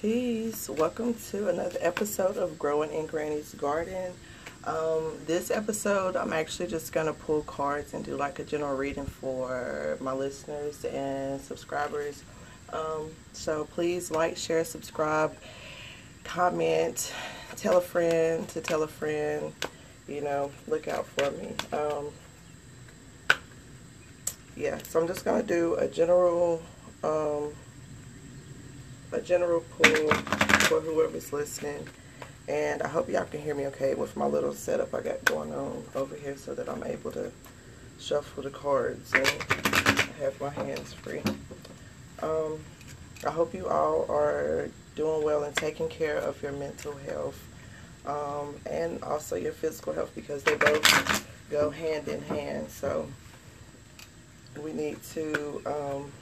Peace. Welcome to another episode of Growing in Granny's Garden. Um, this episode, I'm actually just going to pull cards and do like a general reading for my listeners and subscribers. Um, so please like, share, subscribe, comment, tell a friend to tell a friend. You know, look out for me. Um, yeah, so I'm just going to do a general um, a general pull for whoever's listening. And I hope y'all can hear me okay with my little setup I got going on over here so that I'm able to shuffle the cards and have my hands free. Um, I hope you all are doing well and taking care of your mental health um, and also your physical health because they both go hand in hand. So we need to um,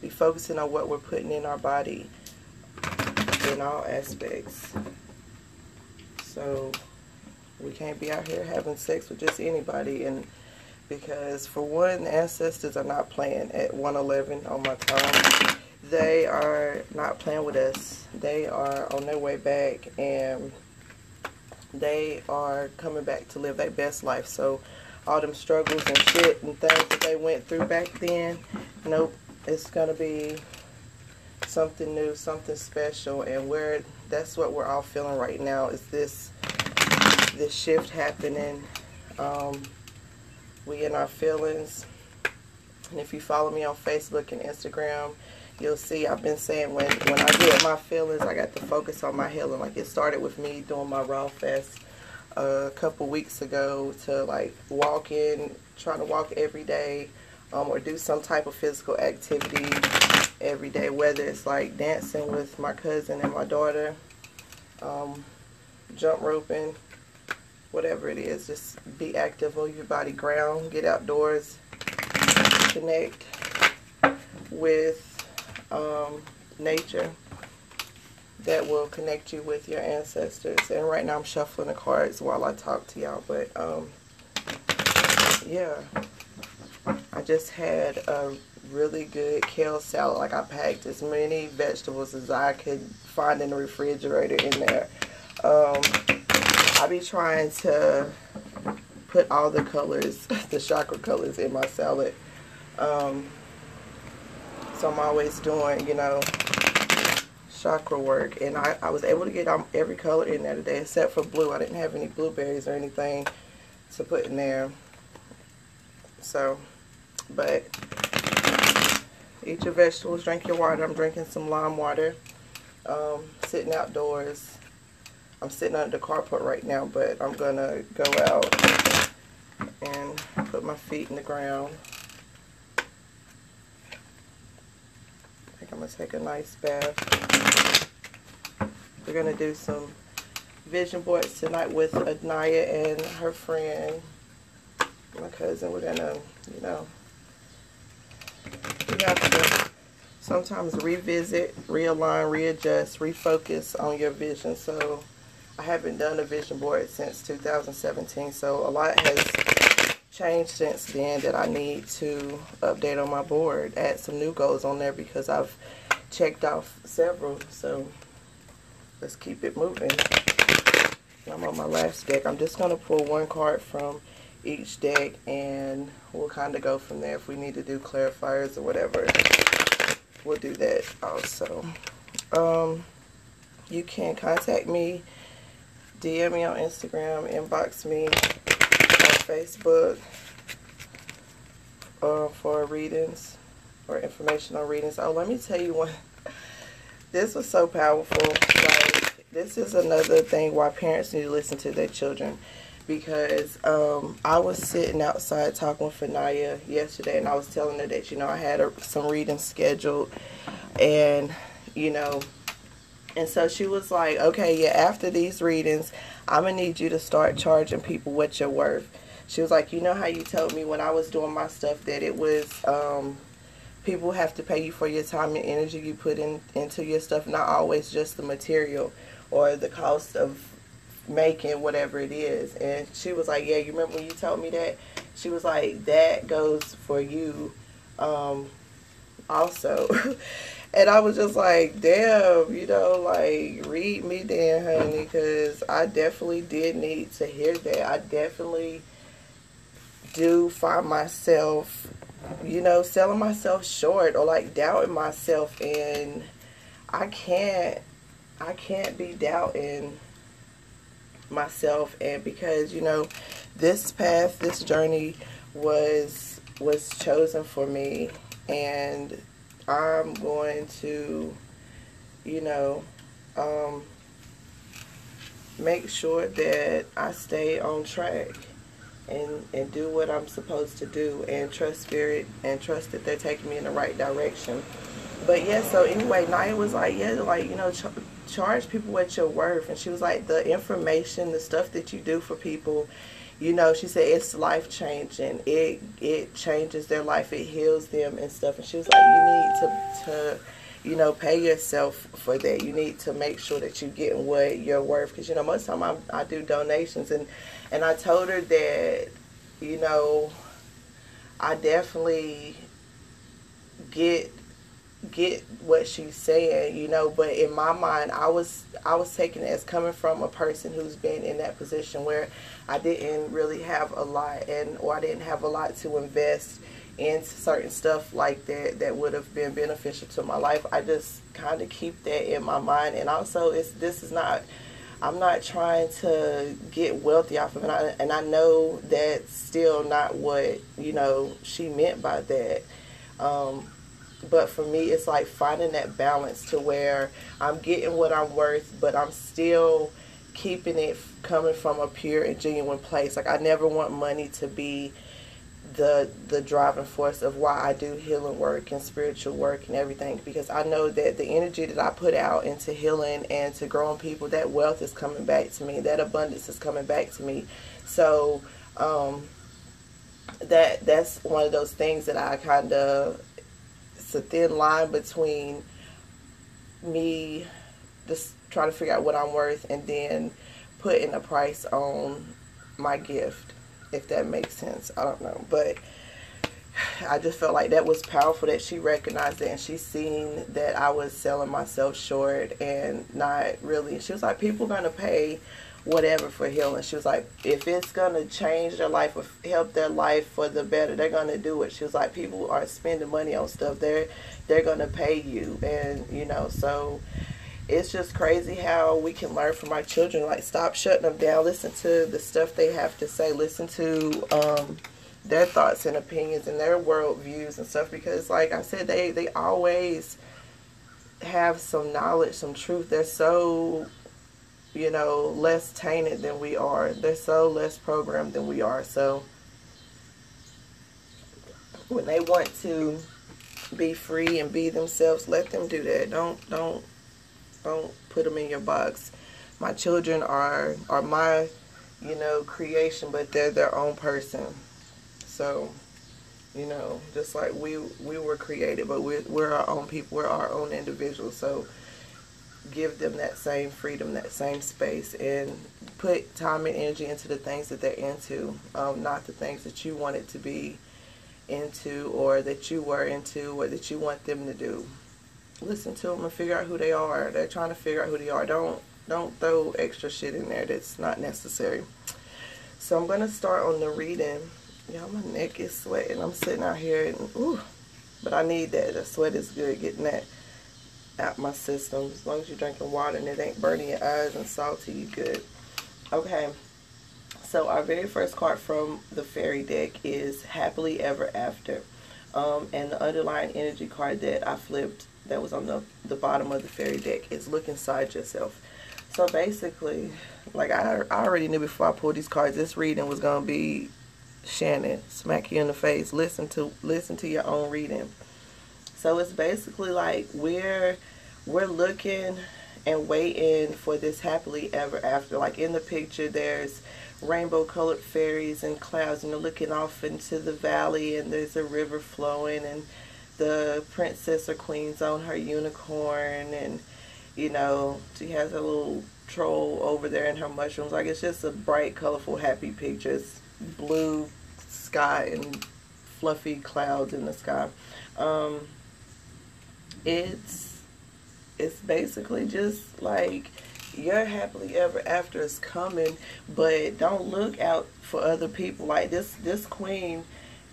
be focusing on what we're putting in our body in all aspects. So we can't be out here having sex with just anybody and because for one ancestors are not playing at 111 on my time they are not playing with us. They are on their way back and they are coming back to live their best life. So all them struggles and shit and things that they went through back then nope it's going to be something new, something special, and where that's what we're all feeling right now is this this shift happening. Um, we in our feelings, and if you follow me on Facebook and Instagram, you'll see I've been saying when when I get my feelings, I got to focus on my healing. Like it started with me doing my raw fast a couple weeks ago to like walk in, trying to walk every day um, or do some type of physical activity every day, whether it's like dancing with my cousin and my daughter, um, jump roping, whatever it is. Just be active, move your body ground, get outdoors, connect with um, nature that will connect you with your ancestors. And right now I'm shuffling the cards while I talk to y'all, but um, yeah. I just had a really good kale salad. Like I packed as many vegetables as I could find in the refrigerator in there. Um, I be trying to put all the colors, the chakra colors in my salad. Um, so I'm always doing, you know, chakra work. And I, I was able to get every color in there today except for blue. I didn't have any blueberries or anything to put in there. So but eat your vegetables, drink your water. I'm drinking some lime water. Um, sitting outdoors. I'm sitting under the carport right now, but I'm going to go out and put my feet in the ground. I think I'm going to take a nice bath. We're going to do some vision boards tonight with Anaya and her friend, my cousin. We're going to, you know, you have to sometimes revisit, realign, readjust, refocus on your vision. So I haven't done a vision board since 2017. So a lot has changed since then that I need to update on my board, add some new goals on there because I've checked off several. So let's keep it moving. I'm on my last deck. I'm just going to pull one card from each deck and we'll kind of go from there if we need to do clarifiers or whatever. We'll do that also. Um, you can contact me DM me on Instagram inbox me on Facebook uh, for readings or information on readings. Oh let me tell you one this was so powerful like this is another thing why parents need to listen to their children because um, I was sitting outside talking with Anaya yesterday, and I was telling her that you know I had a, some readings scheduled, and you know, and so she was like, "Okay, yeah, after these readings, I'm gonna need you to start charging people what you're worth." She was like, "You know how you told me when I was doing my stuff that it was." Um, people have to pay you for your time and energy you put in into your stuff, not always just the material or the cost of making whatever it is. And she was like, yeah, you remember when you told me that? She was like, that goes for you um, also. And I was just like, damn, you know, like, read me then, honey, because I definitely did need to hear that. I definitely do find myself, you know, selling myself short or like doubting myself. And I can't, I can't be doubting myself. And because, you know, this path, this journey was, was chosen for me. And I'm going to, you know, um, make sure that I stay on track and, and do what I'm supposed to do and trust spirit and trust that they're taking me in the right direction. But yeah, so anyway, Naya was like, yeah, like, you know, ch charge people what you're worth. And she was like, the information, the stuff that you do for people, you know, she said it's life changing. It it changes their life. It heals them and stuff. And she was like, you need to to you know pay yourself for that. You need to make sure that you're getting what you're worth. Because you know most of the time I, I do donations and and I told her that you know I definitely get get what she's saying, you know, but in my mind I was I was taking it as coming from a person who's been in that position where I didn't really have a lot and or I didn't have a lot to invest in certain stuff like that that would have been beneficial to my life. I just kind of keep that in my mind and also it's this is not I'm not trying to get wealthy off of it and I, and I know that's still not what, you know, she meant by that. Um, but for me it's like finding that balance to where I'm getting what I'm worth but I'm still keeping it coming from a pure and genuine place. Like I never want money to be the the driving force of why I do healing work and spiritual work and everything because I know that the energy that I put out into healing and to growing people that wealth is coming back to me that abundance is coming back to me. So um, that that's one of those things that I kind of it's a thin line between me just trying to figure out what I'm worth and then putting a price on my gift, if that makes sense. I don't know. But I just felt like that was powerful that she recognized it and she seen that I was selling myself short and not really. She was like, people going to pay whatever for healing. She was like, if it's gonna change their life or help their life for the better, they're gonna do it. She was like, people are spending money on stuff. They're they're gonna pay you, and you know, so it's just crazy how we can learn from our children. Like, stop shutting them down. Listen to the stuff they have to say. Listen to um, their thoughts and opinions and their world views and stuff. Because, like I said, they they always have some knowledge, some truth. They're so you know, less tainted than we are. They're so less programmed than we are. So when they want to be free and be themselves, let them do that. Don't don't don't put them in your box. My children are are my, you know, creation, but they're their own person. So, you know, just like we we were created, but we're we're our own people. We're our own individuals. So give them that same freedom, that same space, and put time and energy into the things that they're into, um, not the things that you want it to be into or that you were into or that you want them to do. Listen to them and figure out who they are. They're trying to figure out who they are. Don't don't throw extra shit in there that's not necessary. So I'm gonna start on the reading. Y'all, my neck is sweating. I'm sitting out here and ooh, but I need that. The sweat is good. Getting that out my system. As long as you're drinking water and it ain't burning your eyes and salty, you good. Okay. So our very first card from the fairy deck is Happily Ever After. Um, and the underlying energy card that I flipped that was on the, the bottom of the fairy deck is Look Inside Yourself. So basically, like I, I already knew before I pulled these cards, this reading was going to be Shannon, smack you in the face. Listen to listen to your own reading. So it's basically like we're we're looking and waiting for this happily ever after. Like in the picture, there's rainbow colored fairies and clouds, and they're looking off into the valley, and there's a river flowing, and the princess or queen's on her unicorn, and you know, she has a little troll over there in her mushrooms. Like it's just a bright, colorful, happy picture. It's blue sky and fluffy clouds in the sky. Um, it's it's basically just like your happily ever after is coming, but don't look out for other people. Like this this queen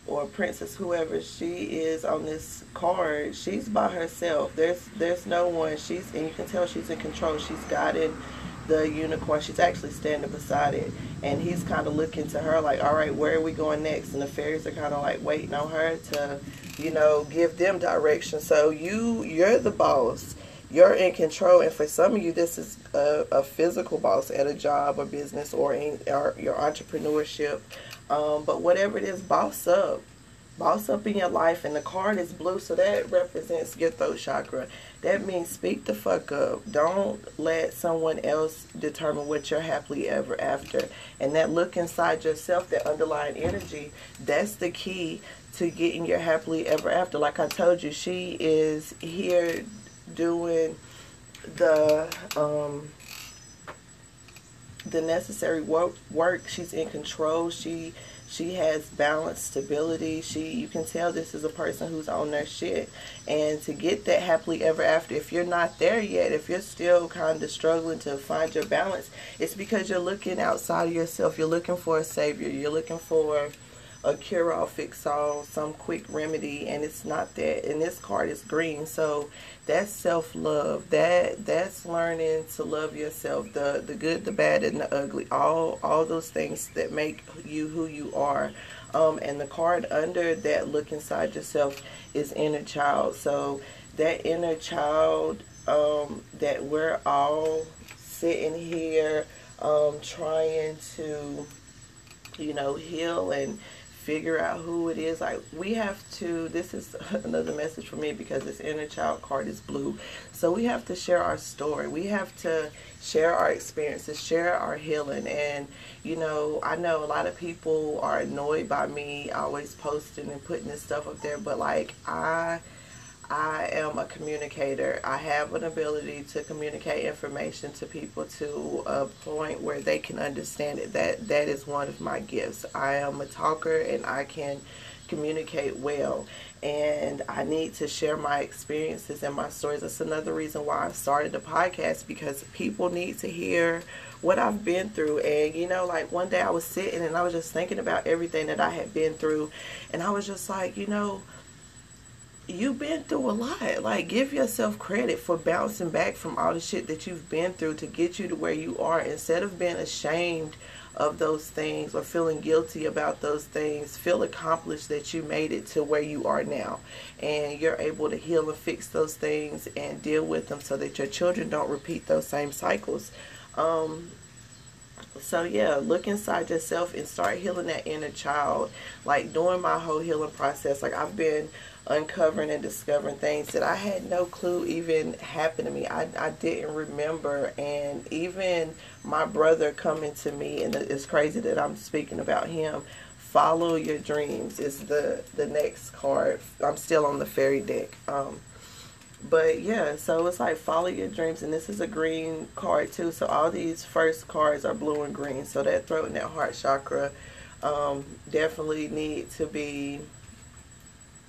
or princess, whoever she is on this card, she's by herself. There's there's no one. She's and you can tell she's in control. She's guiding the unicorn. She's actually standing beside it, and he's kind of looking to her like, all right, where are we going next? And the fairies are kind of like waiting on her to, you know, give them direction. So you you're the boss you're in control. And for some of you, this is a, a physical boss at a job or business or in or your entrepreneurship. Um, but whatever it is, boss up. Boss up in your life. And the card is blue, so that represents your throat chakra. That means speak the fuck up. Don't let someone else determine what you're happily ever after. And that look inside yourself, that underlying energy, that's the key to getting your happily ever after. Like I told you, she is here doing the um, the necessary work work she's in control she she has balance stability. She you can tell this is a person who's on their shit. And to get that happily ever after if you're not there yet if you're still kind of struggling to find your balance it's because you're looking outside of yourself. You're looking for a savior. You're looking for a cure-all fix-all some quick remedy and it's not that and this card is green. So that's self-love. That that's learning to love yourself the the good the bad and the ugly. All all those things that make you who you are. Um, and the card under that look inside yourself is inner child. So that inner child um, that we're all sitting here um, trying to you know heal and figure out who it is. Like we have to. This is another message for me because this inner child card is blue. So we have to share our story. We have to share our experiences, share our healing. And you know, I know a lot of people are annoyed by me always posting and putting this stuff up there, but like I I am a communicator. I have an ability to communicate information to people to a point where they can understand it. That that is one of my gifts. I am a talker and I can communicate well and I need to share my experiences and my stories. That's another reason why I started the podcast because people need to hear what I've been through. And you know, like one day I was sitting and I was just thinking about everything that I had been through and I was just like, you know, you've been through a lot. Like, give yourself credit for bouncing back from all the shit that you've been through to get you to where you are. Instead of being ashamed of those things or feeling guilty about those things, feel accomplished that you made it to where you are now. And you're able to heal and fix those things and deal with them so that your children don't repeat those same cycles. Um, so yeah look inside yourself and start healing that inner child like during my whole healing process like i've been uncovering and discovering things that I had no clue even happened to me. I, I didn't remember. And even my brother coming to me, and it's crazy that I'm speaking about him. Follow your dreams is the, the next card. I'm still on the fairy deck. Um, but yeah, so it's like follow your dreams, and this is a green card too. So all these first cards are blue and green. So that throat and that heart chakra um, definitely need to be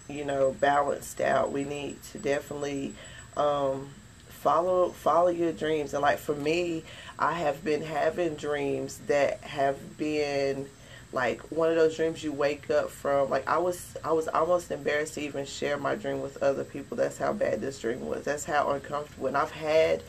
you know, balanced out. We need to definitely um, follow follow your dreams. And like for me, I have been having dreams that have been like one of those dreams you wake up from. Like I was I was almost embarrassed to even share my dream with other people. That's how bad this dream was. That's how uncomfortable. And I've had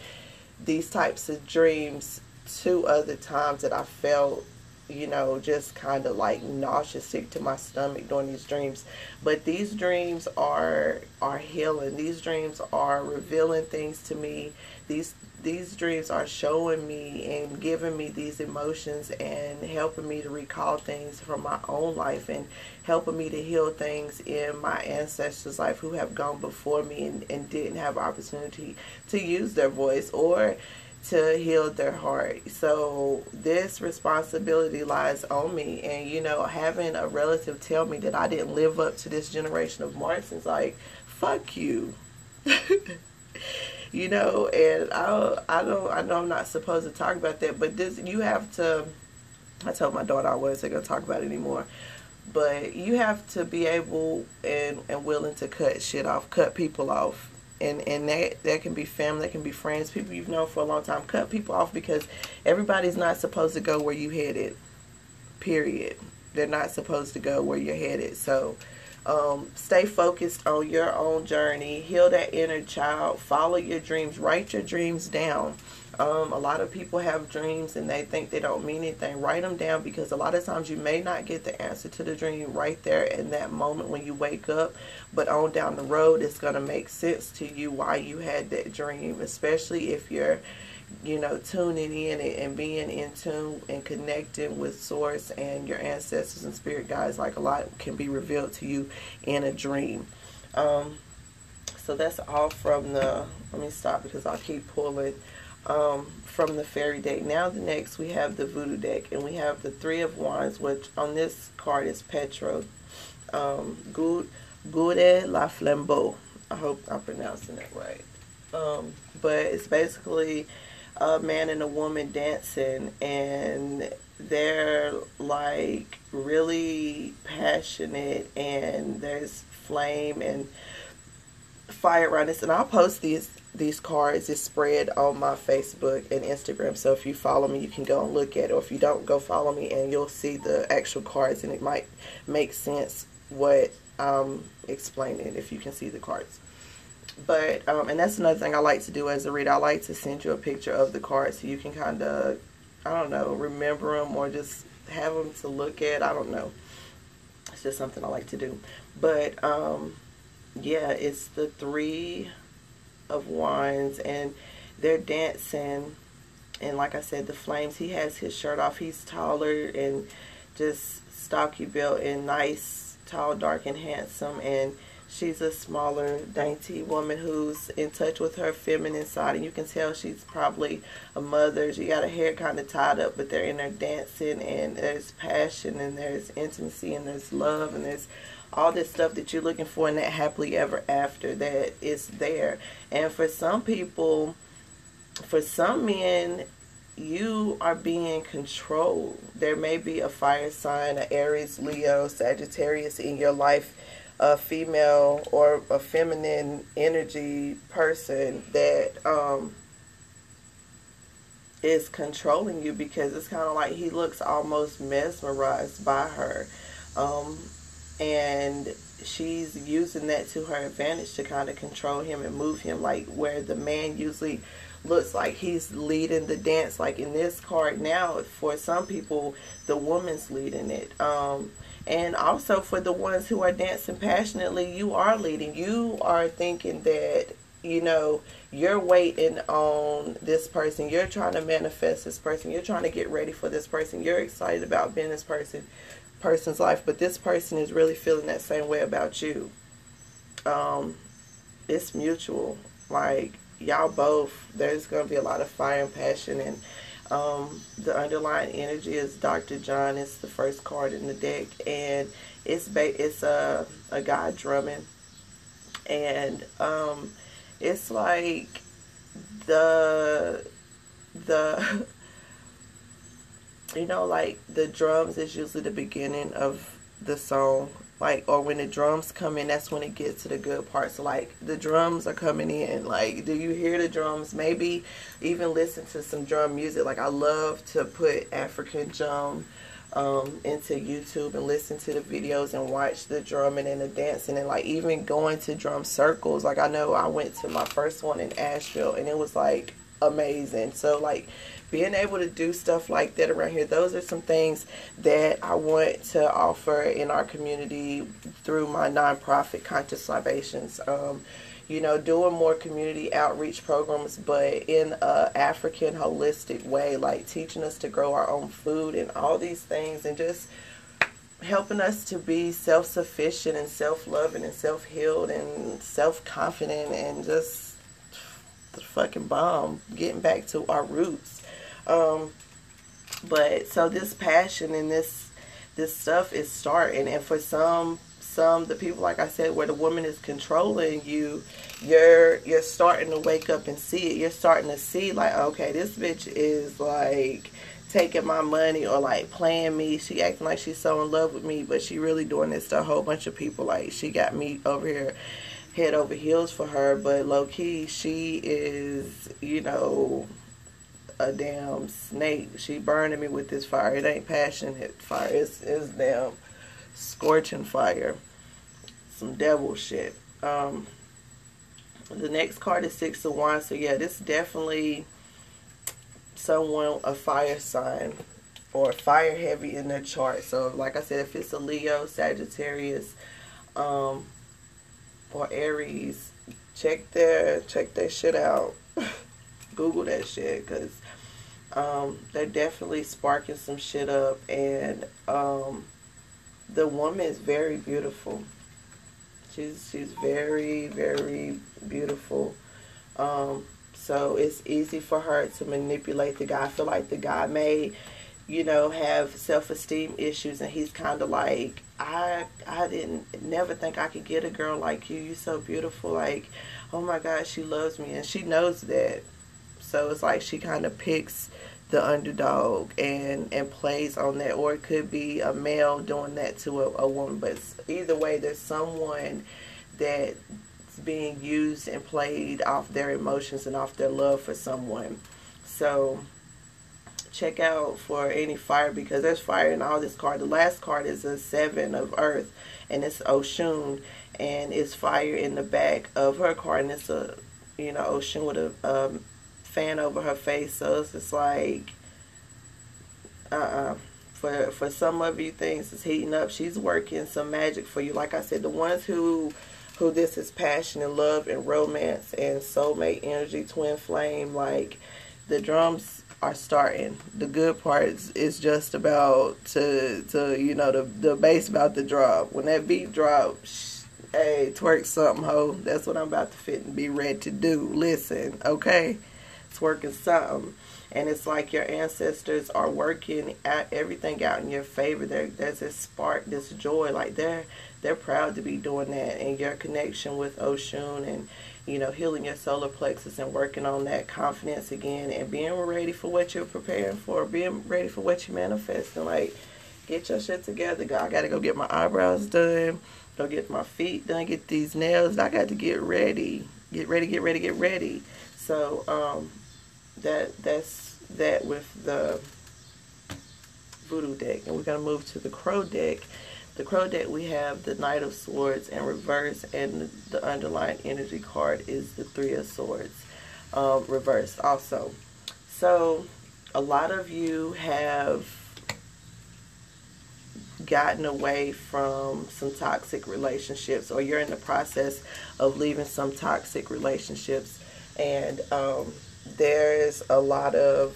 these types of dreams two other times that I felt you know, just kind of like nauseous, sick to my stomach during these dreams. But these dreams are are healing. These dreams are revealing things to me. These these dreams are showing me and giving me these emotions and helping me to recall things from my own life and helping me to heal things in my ancestors' life who have gone before me and, and didn't have opportunity to use their voice or to heal their heart. So this responsibility lies on me. And, you know, having a relative tell me that I didn't live up to this generation of Martins, like, fuck you. you know, and I, I don't, I know I'm not supposed to talk about that, but this, you have to, I told my daughter I wasn't going to talk about it anymore. But you have to be able and, and willing to cut shit off, cut people off and and that that can be family, that can be friends, people you've known for a long time. Cut people off because everybody's not supposed to go where you headed. Period. They're not supposed to go where you're headed. So um, stay focused on your own journey. Heal that inner child. Follow your dreams. Write your dreams down. Um, a lot of people have dreams and they think they don't mean anything. Write them down because a lot of times you may not get the answer to the dream right there in that moment when you wake up. But on down the road, it's going to make sense to you why you had that dream, especially if you're you know, tuning in and being in tune and connecting with source and your ancestors and spirit guides, like a lot can be revealed to you in a dream. Um, so that's all from the, let me stop because I'll keep pulling um, from the fairy deck. Now the next we have the voodoo deck and we have the three of wands which on this card is Petro. Um, Good, Gude la Flambeau. I hope I'm pronouncing that right. Um, but it's basically a man and a woman dancing and they're like really passionate and there's flame and fire around this and I'll post these these cards is spread on my Facebook and Instagram. So if you follow me, you can go and look at it. Or if you don't, go follow me and you'll see the actual cards and it might make sense what I'm explaining if you can see the cards. But, um, and that's another thing I like to do as a reader. I like to send you a picture of the cards so you can kind of, I don't know, remember them or just have them to look at. I don't know. It's just something I like to do. But, um, yeah, it's the three of wands and they're dancing. And like I said the flames he has his shirt off. He's taller and just stocky built and nice tall dark and handsome. And she's a smaller dainty woman who's in touch with her feminine side and you can tell she's probably a mother she got her hair kind of tied up but they're in there dancing and there's passion and there's intimacy and there's love and there's all this stuff that you're looking for in that happily ever after that is there. And for some people, for some men, you are being controlled. There may be a fire sign, an Aries, Leo, Sagittarius in your life, a female or a feminine energy person that um, is controlling you because it's kind of like he looks almost mesmerized by her. Um, and she's using that to her advantage to kind of control him and move him like where the man usually looks like he's leading the dance like in this card now for some people the woman's leading it um and also for the ones who are dancing passionately you are leading. You are thinking that you know you're waiting on this person. You're trying to manifest this person. You're trying to get ready for this person. You're excited about being this person person's life, but this person is really feeling that same way about you. Um, it's mutual. Like y'all both, there's gonna be a lot of fire and passion, and um, the underlying energy is Dr. John. It's the first card in the deck, and it's ba- it's a a guy drumming, and um, it's like the the you know, like the drums is usually the beginning of the song. Like, or when the drums come in, that's when it gets to the good parts. Like, the drums are coming in. Like, do you hear the drums? Maybe even listen to some drum music. Like, I love to put African drum um, into YouTube and listen to the videos and watch the drumming and the dancing and like even going to drum circles. Like, I know I went to my first one in Asheville and it was like amazing. So, like, being able to do stuff like that around here, those are some things that I want to offer in our community through my nonprofit Conscious Libations. Um, you know, doing more community outreach programs, but in a African holistic way, like teaching us to grow our own food and all these things, and just helping us to be self-sufficient and self-loving and self-healed and self-confident and just the fucking bomb, getting back to our roots. Um, but so this passion and this this stuff is starting, and for some some the people like I said, where the woman is controlling you, you're you're starting to wake up and see it. You're starting to see like, okay, this bitch is like taking my money or like playing me. She acting like she's so in love with me, but she really doing this to a whole bunch of people. Like she got me over here head over heels for her, but low key, she is, you know, a damn snake. She burning me with this fire. It ain't passionate fire. It's, it's damn scorching fire. Some devil shit. Um, the next card is Six of Wands. So yeah, this definitely someone, a fire sign or fire heavy in their chart. So like I said, if it's a Leo, Sagittarius, um, or Aries, check their check their shit out. Google that shit because um, they're definitely sparking some shit up, and um, the woman is very beautiful. She's she's very very beautiful. Um, so it's easy for her to manipulate the guy. I feel like the guy may, you know, have self esteem issues, and he's kind of like, I I didn't never think I could get a girl like you. You're so beautiful. Like, oh my God, she loves me, and she knows that. So it's like she kind of picks the underdog and and plays on that, or it could be a male doing that to a, a woman. But either way, there's someone that's being used and played off their emotions and off their love for someone. So check out for any fire because there's fire in all this card. The last card is a seven of earth and it's Oshun and it's fire in the back of her card and it's a you know ocean with a um, fan over her face so it's just like uh-uh for for some of you things is heating up she's working some magic for you like I said the ones who who this is passion and love and romance and soulmate energy twin flame like the drums are starting. The good part is, is just about to to you know the the bass about to drop. When that beat drops, hey, twerk something, ho. That's what I'm about to fit and be ready to do. Listen, okay, twerking something. And it's like your ancestors are working at everything out in your favor. There, there's this spark, this joy. Like they're they're proud to be doing that. And your connection with Oshun and you know, healing your solar plexus and working on that confidence again and being ready for what you're preparing for, being ready for what you're manifesting. Like, get your shit together. God I got to go get my eyebrows done, go get my feet done, get these nails. I got to get ready. Get ready, get ready, get ready. So, um, that that's that with the voodoo deck. And we're going to move to the crow deck. The Crow deck, we have the Knight of Swords in reverse, and the underlying energy card is the Three of Swords um, reversed also. So, a lot of you have gotten away from some toxic relationships, or you're in the process of leaving some toxic relationships, and um, there's a lot of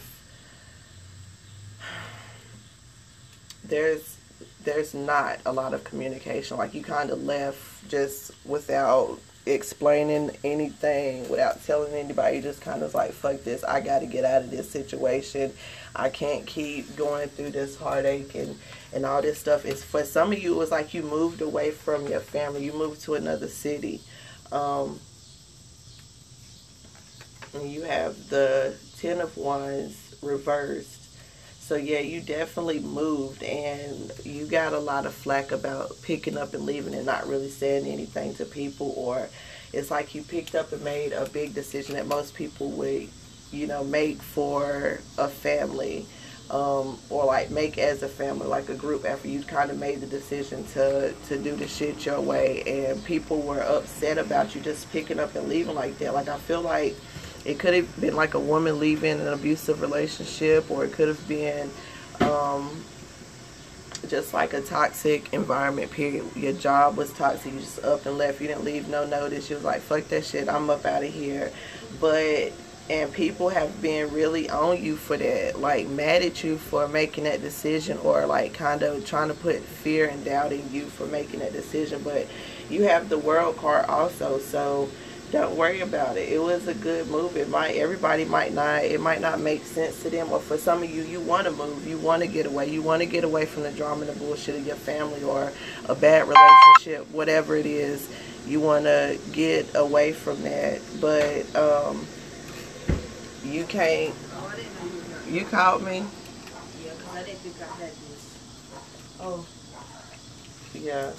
there's there's not a lot of communication. Like you kind of left just without explaining anything, without telling anybody. You just kind of like, fuck this. I got to get out of this situation. I can't keep going through this heartache and and all this stuff. It's for some of you. It was like you moved away from your family. You moved to another city. Um, and you have the Ten of Wands reversed so yeah, you definitely moved and you got a lot of flack about picking up and leaving and not really saying anything to people or it's like you picked up and made a big decision that most people would, you know, make for a family. Um, or like make as a family, like a group after you kind of made the decision to, to do the shit your way and people were upset about you just picking up and leaving like that. Like I feel like it could have been like a woman leaving an abusive relationship, or it could have been um, just like a toxic environment, period. Your job was toxic. You just up and left. You didn't leave no notice. You was like, fuck that shit. I'm up out of here. But, and people have been really on you for that. Like, mad at you for making that decision or like kind of trying to put fear and doubt in you for making that decision. But you have the world card also. So, don't worry about it. It was a good move. It might everybody might not it might not make sense to them or for some of you you want to move. You want to get away. You want to get away from the drama and the bullshit of your family or a bad relationship, whatever it is. You want to get away from that. But um you can't you called me? Yeah, cuz I didn't think I had this. Oh. Yeah.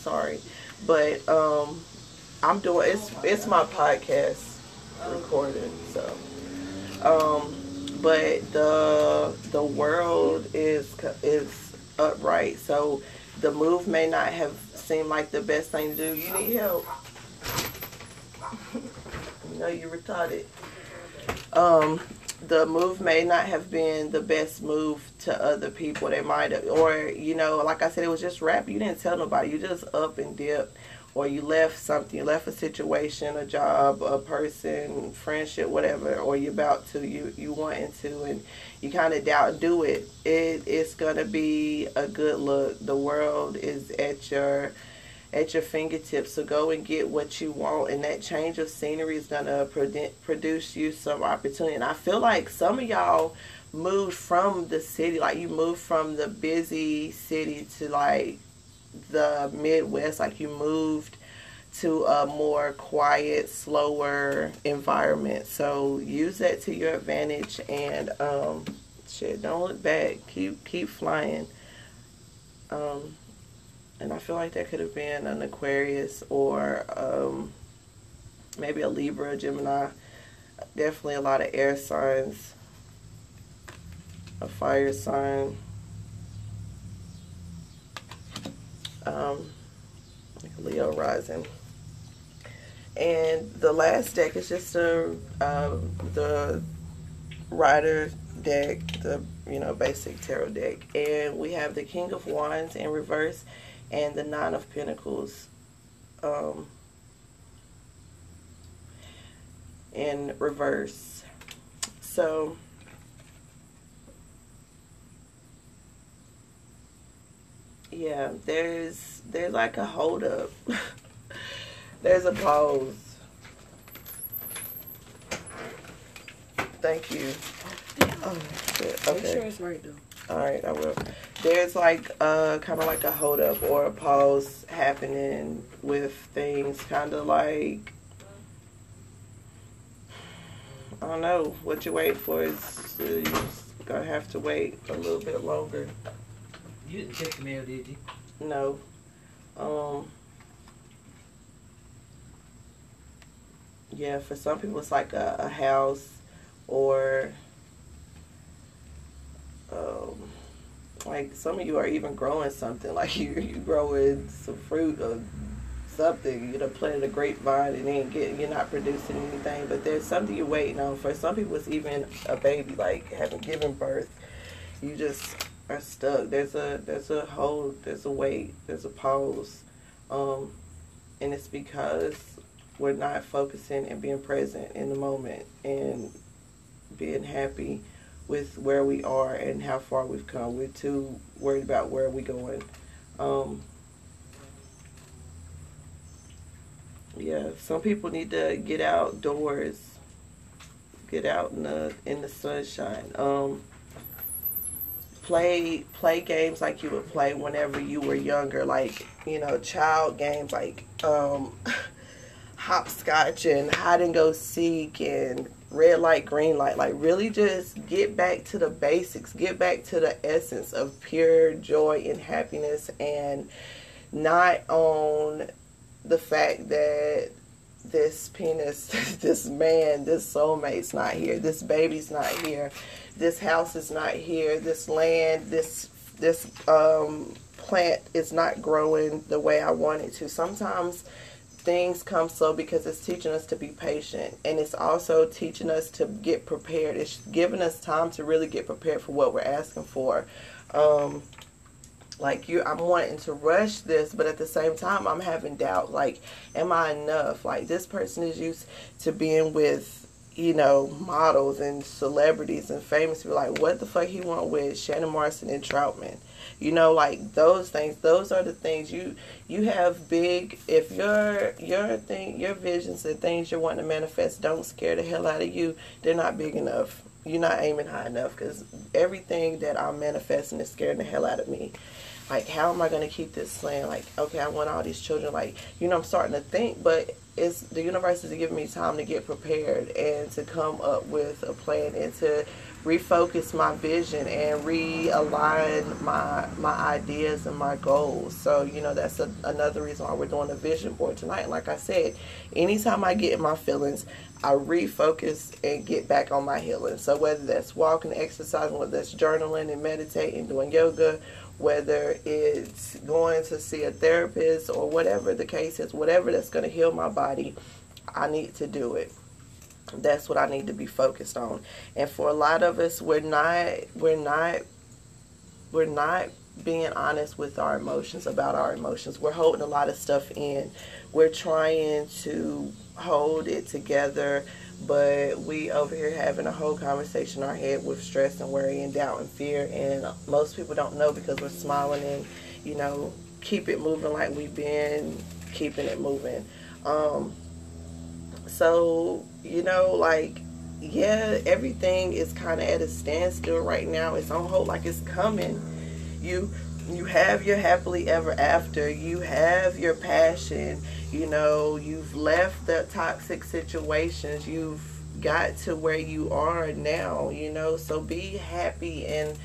Sorry. But um I'm doing it's it's my podcast recording. So, um, but the the world is is upright. So the move may not have seemed like the best thing to do. You need help. you you retarded. Um, the move may not have been the best move to other people. They might have, or you know, like I said, it was just rap. You didn't tell nobody. You just up and dipped, or you left something. You left a situation, a job, a person, friendship, whatever, or you're about to, you you wanting to, and you kind of doubt do it. It it's gonna be a good look. The world is at your at your fingertips. So go and get what you want, and that change of scenery is gonna produce you some opportunity. And I feel like some of y'all moved from the city, like you moved from the busy city to like the Midwest, like you moved to a more quiet, slower environment. So use that to your advantage and um, shit, don't look back. Keep keep flying. Um, and I feel like that could have been an Aquarius or um, maybe a Libra, Gemini. Definitely a lot of air signs, a fire sign, um, Leo rising. And the last deck is just a, um, the Rider deck, the you know basic tarot deck, and we have the King of Wands in reverse and the Nine of Pentacles um, in reverse. So, yeah, there's there's like a hold up. there's a pause. Thank you. Oh. Okay. Make sure it's right though. All right, I will there's like uh kind of like a hold up or a pause happening with things kind of like I don't know what you wait for is uh, you're gonna have to wait a little bit longer. You didn't check the mail, did you? No. Um. Yeah, for some people it's like a, a house or um like some of you are even growing something like you you growing some fruit or something you know planted a grapevine and then get you're not producing anything but there's something you're waiting on for some people it's even a baby like having given birth you just are stuck there's a there's a hold there's a wait there's a pause um and it's because we're not focusing and being present in the moment and being happy with where we are and how far we've come. We're too worried about where we're going. Um, yeah, some people need to get outdoors, get out in the in the sunshine. Um, play play games like you would play whenever you were younger, like you know, child games like um, hopscotch and hide and go seek and red light, green light. Like, really just get back to the basics, get back to the essence of pure joy and happiness, and not on the fact that this penis, this man, this soulmate's not here, this baby's not here, this house is not here, this land, this this um, plant is not growing the way I want it to. Sometimes things come slow because it's teaching us to be patient and it's also teaching us to get prepared it's giving us time to really get prepared for what we're asking for um, like you i'm wanting to rush this but at the same time i'm having doubt like am i enough like this person is used to being with you know, models and celebrities and famous people. Like, what the fuck he want with Shannon morrison and Troutman? You know, like those things. Those are the things you you have big. If your your thing, your visions and things you're wanting to manifest don't scare the hell out of you, they're not big enough. You're not aiming high enough because everything that I'm manifesting is scaring the hell out of me. Like, how am I going to keep this plan? Like, okay, I want all these children. Like, you know, I'm starting to think, but it's the universe is giving me time to get prepared and to come up with a plan and to refocus my vision and realign my my ideas and my goals. So you know that's a, another reason why we're doing a vision board tonight. Like I said, anytime I get in my feelings, I refocus and get back on my healing. So whether that's walking, exercising, whether that's journaling and meditating, doing yoga, whether it's going to see a therapist or whatever the case is, whatever that's going to heal my body, I need to do it. That's what I need to be focused on. And for a lot of us, we're not, we're not, we're not being honest with our emotions about our emotions. We're holding a lot of stuff in. We're trying to hold it together but we over here having a whole conversation in our head with stress and worry and doubt and fear. And most people don't know because we're smiling and you know keep it moving like we've been keeping it moving. Um so you know like yeah everything is kind of at a standstill right now. It's on hold like it's coming you you have your happily ever after you have your passion you know you've left the toxic situations you've got to where you are now you know so be happy and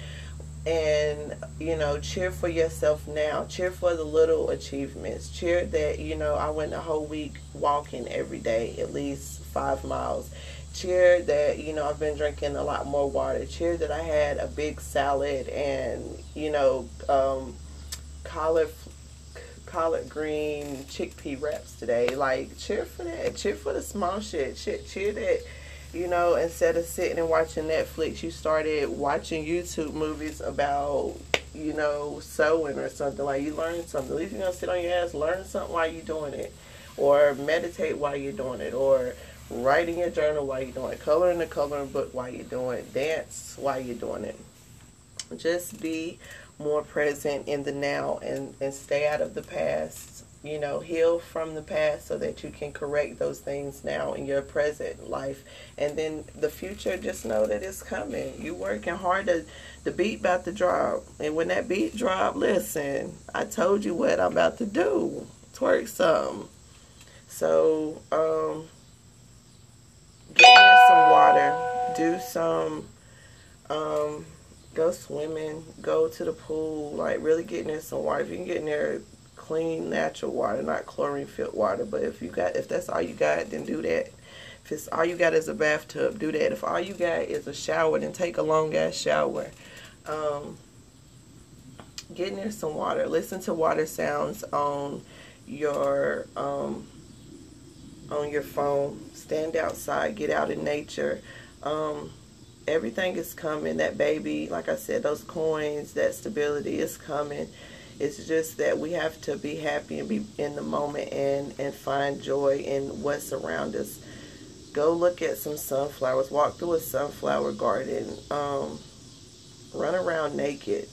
and you know cheer for yourself now cheer for the little achievements cheer that you know i went a whole week walking every day at least five miles cheer that you know i've been drinking a lot more water cheer that i had a big salad and you know um collard collard green chickpea wraps today. Like, cheer for that. Cheer for the small shit. Cheer, cheer that, you know, instead of sitting and watching Netflix, you started watching YouTube movies about, you know, sewing or something. Like, you learn something. At least you're to sit on your ass, learn something while you're doing it. Or meditate while you're doing it. Or writing your journal while you're doing it. Coloring the coloring book while you're doing it. Dance while you're doing it. Just be more present in the now and, and stay out of the past. You know, heal from the past so that you can correct those things now in your present life. And then the future, just know that it's coming. You working hard to the beat about to drop. And when that beat drop, listen, I told you what I'm about to do. Twerk some. So, um, get in some water. Do some, um, go swimming, go to the pool, like really getting in some water. If you can get in there clean, natural water, not chlorine filled water. But if you got, if that's all you got, then do that. If it's all you got is a bathtub, do that. If all you got is a shower, then take a long ass shower. Um, get in there some water. Listen to water sounds on your um, on your phone. Stand outside. Get out in nature. Um, everything is coming. That baby, like I said, those coins, that stability is coming. It's just that we have to be happy and be in the moment and, and find joy in what's around us. Go look at some sunflowers. Walk through a sunflower garden. Um, run around naked.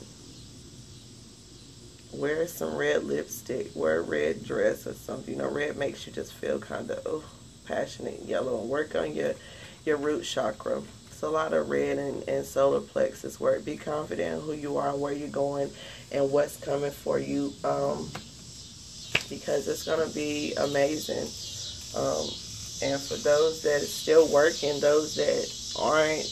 Wear some red lipstick. Wear a red dress or something. You know, red makes you just feel kind of oh, passionate. Yellow and work on your your root chakra. It's a lot of red and, and solar plexus work. Be confident who you are, where you're going, and what's coming for you. Um, because it's going to be amazing. Um, and for those that are still working, those that aren't,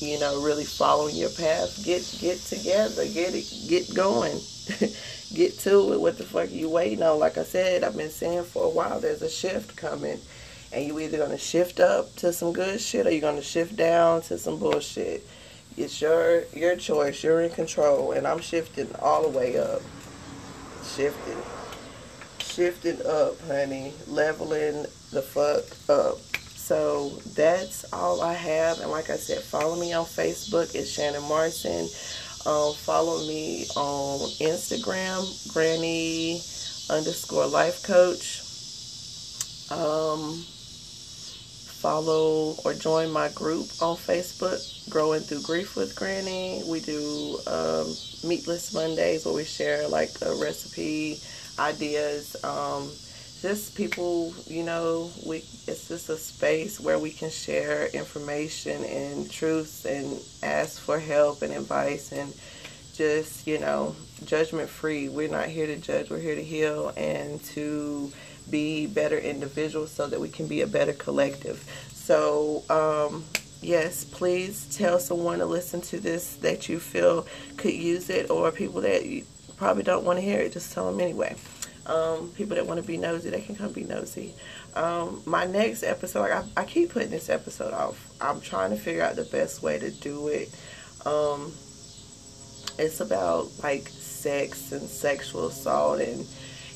you know, really following your path, get get together, get it, get going, get to it. What the fuck are you waiting on? Like I said, I've been saying for a while, there's a shift coming and you either gonna shift up to some good shit or you're gonna shift down to some bullshit. It's your your choice. You're in control, and I'm shifting all the way up. Shifting, shifting up, honey. Leveling the fuck up. So that's all I have. And like I said, follow me on Facebook. It's Shannon Marson. Um, follow me on Instagram, Granny underscore life coach. Um, follow or join my group on Facebook, Growing Through Grief with Granny. We do um, Meatless Mondays where we share like a recipe, ideas. Um, just people, you know, we it's just a space where we can share information and truths and ask for help and advice and just, you know, judgment free. We're not here to judge, we're here to heal and to be better individuals so that we can be a better collective. So, um, yes, please tell someone to listen to this that you feel could use it, or people that you probably don't want to hear it. Just tell them anyway. Um, people that want to be nosy, they can come be nosy. Um, my next episode, I, I, keep putting this episode off. I'm trying to figure out the best way to do it. Um, it's about like sex and sexual assault and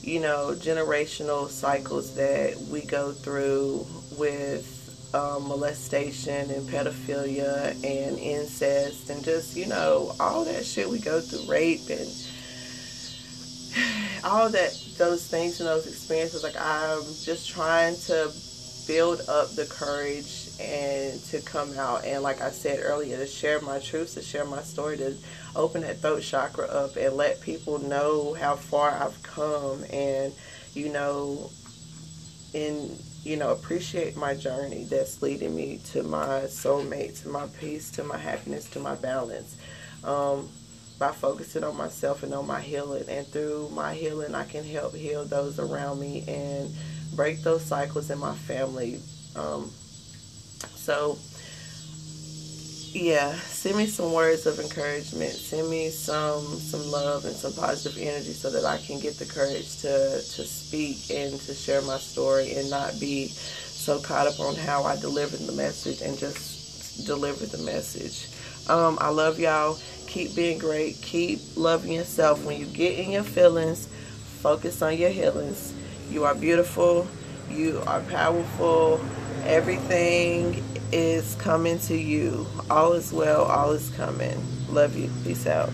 you know generational cycles that we go through with um, molestation and pedophilia and incest and just you know all that shit we go through rape and all that those things and those experiences. Like i'm just trying to build up the courage and to come out and like i said earlier to share my truths to share my story to open that throat chakra up and let people know how far i've come and you know in you know appreciate my journey that's leading me to my soulmate to my peace to my happiness to my balance um, by focusing on myself and on my healing. And through my healing, I can help heal those around me and break those cycles in my family. Um, so, yeah, send me some words of encouragement. Send me some some love and some positive energy so that I can get the courage to to speak and to share my story and not be so caught up on how I delivered the message and just deliver the message. Um, I love y'all. Keep being great. Keep loving yourself. When you get in your feelings, focus on your healings. You are beautiful. You are powerful. Everything is coming to you. All is well. All is coming. Love you. Peace out.